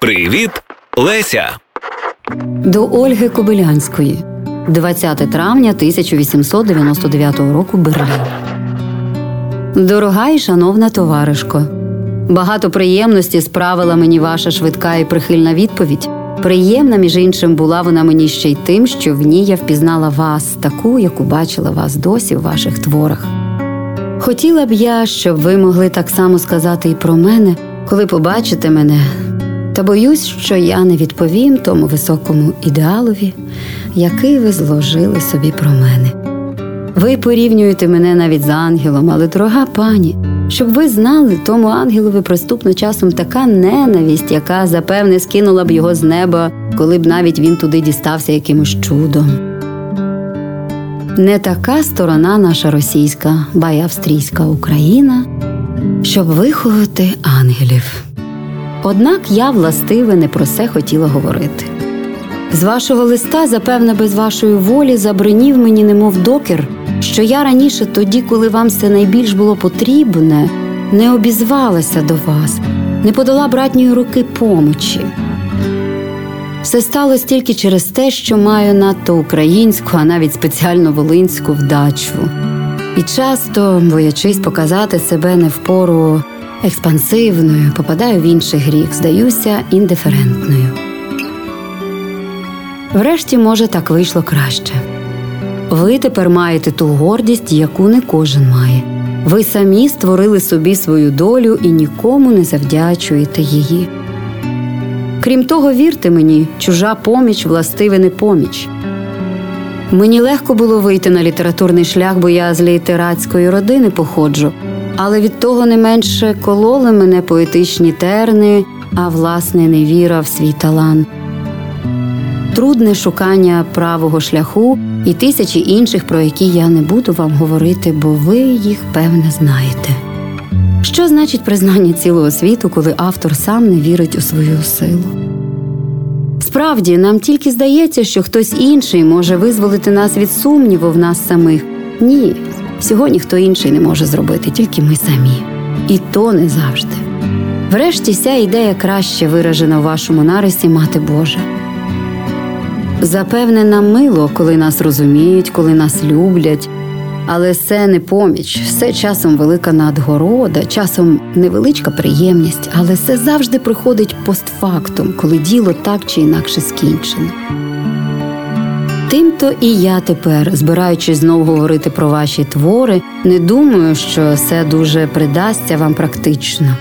Привіт, Леся. До Ольги Кобилянської, 20 травня 1899 року Берлін. Дорога і шановна товаришко. Багато приємності справила мені ваша швидка і прихильна відповідь. Приємна, між іншим, була вона мені ще й тим, що в ній я впізнала вас, таку, яку бачила вас досі в ваших творах. Хотіла б я, щоб ви могли так само сказати і про мене, коли побачите мене. Та боюсь, що я не відповім тому високому ідеалові, який ви зложили собі про мене. Ви порівнюєте мене навіть з ангелом, але, дорога пані, щоб ви знали, тому ангелові приступно часом така ненависть, яка запевне скинула б його з неба, коли б навіть він туди дістався якимось чудом. Не така сторона наша російська, ба й австрійська Україна, щоб виховати ангелів. Однак я, властиве, не про це хотіла говорити. З вашого листа, запевне, без вашої волі, забринів мені, немов докір, що я раніше, тоді, коли вам це найбільш було потрібне, не обізвалася до вас, не подала братньої руки помочі. Все сталося тільки через те, що маю надто українську, а навіть спеціально волинську вдачу. І часто, боячись показати себе не в пору експансивною, попадаю в інший гріх, здаюся індиферентною. Врешті, може, так вийшло краще. Ви тепер маєте ту гордість, яку не кожен має. Ви самі створили собі свою долю і нікому не завдячуєте її. Крім того, вірте мені, чужа поміч властиве не поміч. Мені легко було вийти на літературний шлях, бо я з літератської родини походжу, але від того не менше кололи мене поетичні терни, а власне невіра в свій талант. Трудне шукання правого шляху і тисячі інших, про які я не буду вам говорити, бо ви їх певне знаєте. Що значить признання цілого світу, коли автор сам не вірить у свою силу? Справді, нам тільки здається, що хтось інший може визволити нас від сумніву в нас самих. Ні, всього ніхто інший не може зробити, тільки ми самі. І то не завжди. Врешті ця ідея краще виражена в вашому нарисі, Мати Божа. Запевне, нам мило, коли нас розуміють, коли нас люблять. Але це не поміч, все часом велика надгорода, часом невеличка приємність, але це завжди приходить постфактум, коли діло так чи інакше скінчено. Тимто і я тепер, збираючись знову говорити про ваші твори, не думаю, що це дуже придасться вам практично.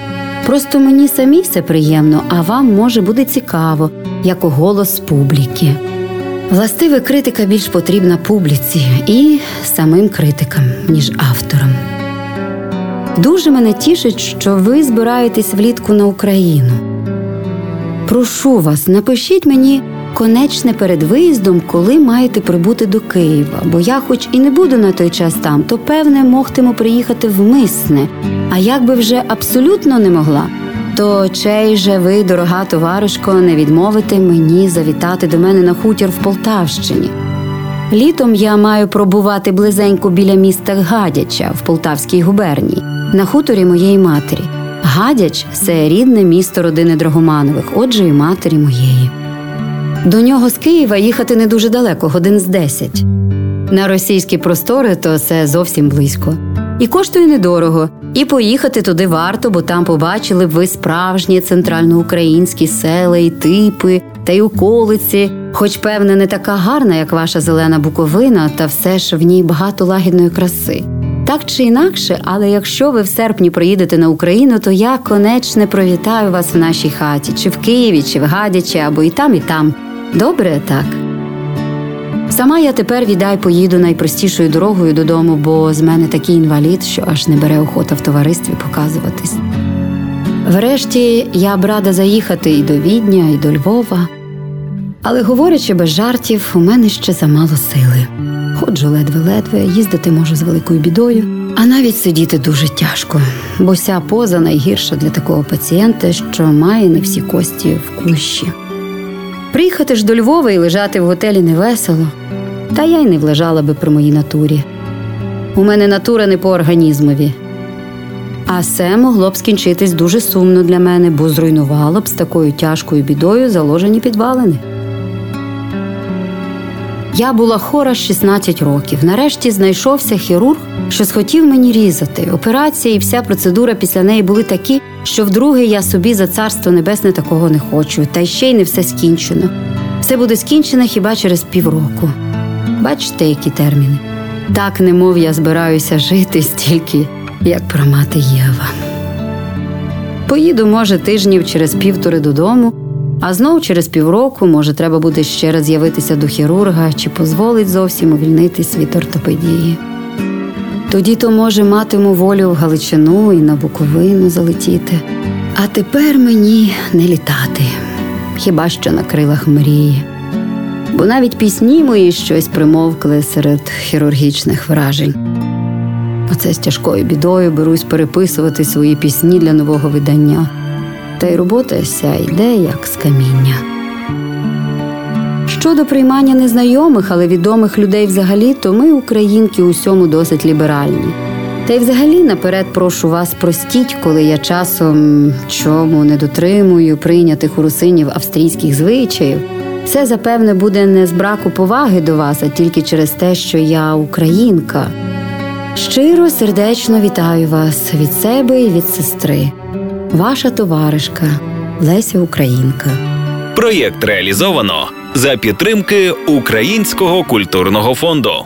Просто мені самі все приємно, а вам може буде цікаво, як голос публіки. Властиве критика більш потрібна публіці і самим критикам, ніж авторам. Дуже мене тішить, що ви збираєтесь влітку на Україну. Прошу вас, напишіть мені конечне перед виїздом, коли маєте прибути до Києва, бо я, хоч і не буду на той час там, то певне могтиму приїхати вмисне. А як би вже абсолютно не могла, то чей же ви, дорога товаришко, не відмовите мені завітати до мене на хутір в Полтавщині. Літом я маю пробувати близенько біля міста Гадяча в Полтавській губернії, на хуторі моєї матері. Гадяч це рідне місто родини Драгоманових, отже, і матері моєї. До нього з Києва їхати не дуже далеко, годин з десять. На російські простори то це зовсім близько. І коштує недорого, і поїхати туди варто, бо там побачили б ви справжні центральноукраїнські села і типи та й околиці, хоч, певне, не така гарна, як ваша зелена буковина, та все ж в ній багато лагідної краси. Так чи інакше, але якщо ви в серпні приїдете на Україну, то я конечне привітаю вас в нашій хаті, чи в Києві, чи в Гадячі, або і там, і там. Добре так. Сама я тепер віддай поїду найпростішою дорогою додому, бо з мене такий інвалід, що аж не бере охота в товаристві показуватись. Врешті я б рада заїхати і до Відня, і до Львова. Але говорячи без жартів, у мене ще замало сили. Ходжу ледве-ледве, їздити можу з великою бідою, а навіть сидіти дуже тяжко, бо ся поза найгірша для такого пацієнта, що має не всі кості в кущі. Приїхати ж до Львова і лежати в готелі невесело, та я й не влежала би при моїй натурі. У мене натура не по організмові. А це могло б скінчитись дуже сумно для мене, бо зруйнувало б з такою тяжкою бідою заложені підвалини. Я була хора 16 років. Нарешті знайшовся хірург, що схотів мені різати. Операція і вся процедура після неї були такі, що вдруге я собі за царство небесне такого не хочу, та ще й не все скінчено. Все буде скінчено хіба через півроку. Бачите, які терміни. Так, немов я збираюся жити стільки, як промати Єва. Поїду, може, тижнів через півтори додому, а знов через півроку, може, треба буде ще раз з'явитися до хірурга чи дозволить зовсім увільнитись від ортопедії. Тоді то, може, матиму волю в Галичину і на Буковину залетіти. А тепер мені не літати, хіба що на крилах мрії. Бо навіть пісні мої щось примовкли серед хірургічних вражень. Оце з тяжкою бідою берусь переписувати свої пісні для нового видання. Та й робота вся йде як з каміння. Щодо приймання незнайомих, але відомих людей взагалі, то ми, українки, усьому досить ліберальні. Та й взагалі наперед прошу вас простіть, коли я часом чому не дотримую прийнятих у русинів австрійських звичаїв. Все запевне буде не з браку поваги до вас, а тільки через те, що я українка. Щиро сердечно вітаю вас від себе і від сестри. Ваша товаришка Леся Українка. Проєкт реалізовано за підтримки Українського культурного фонду.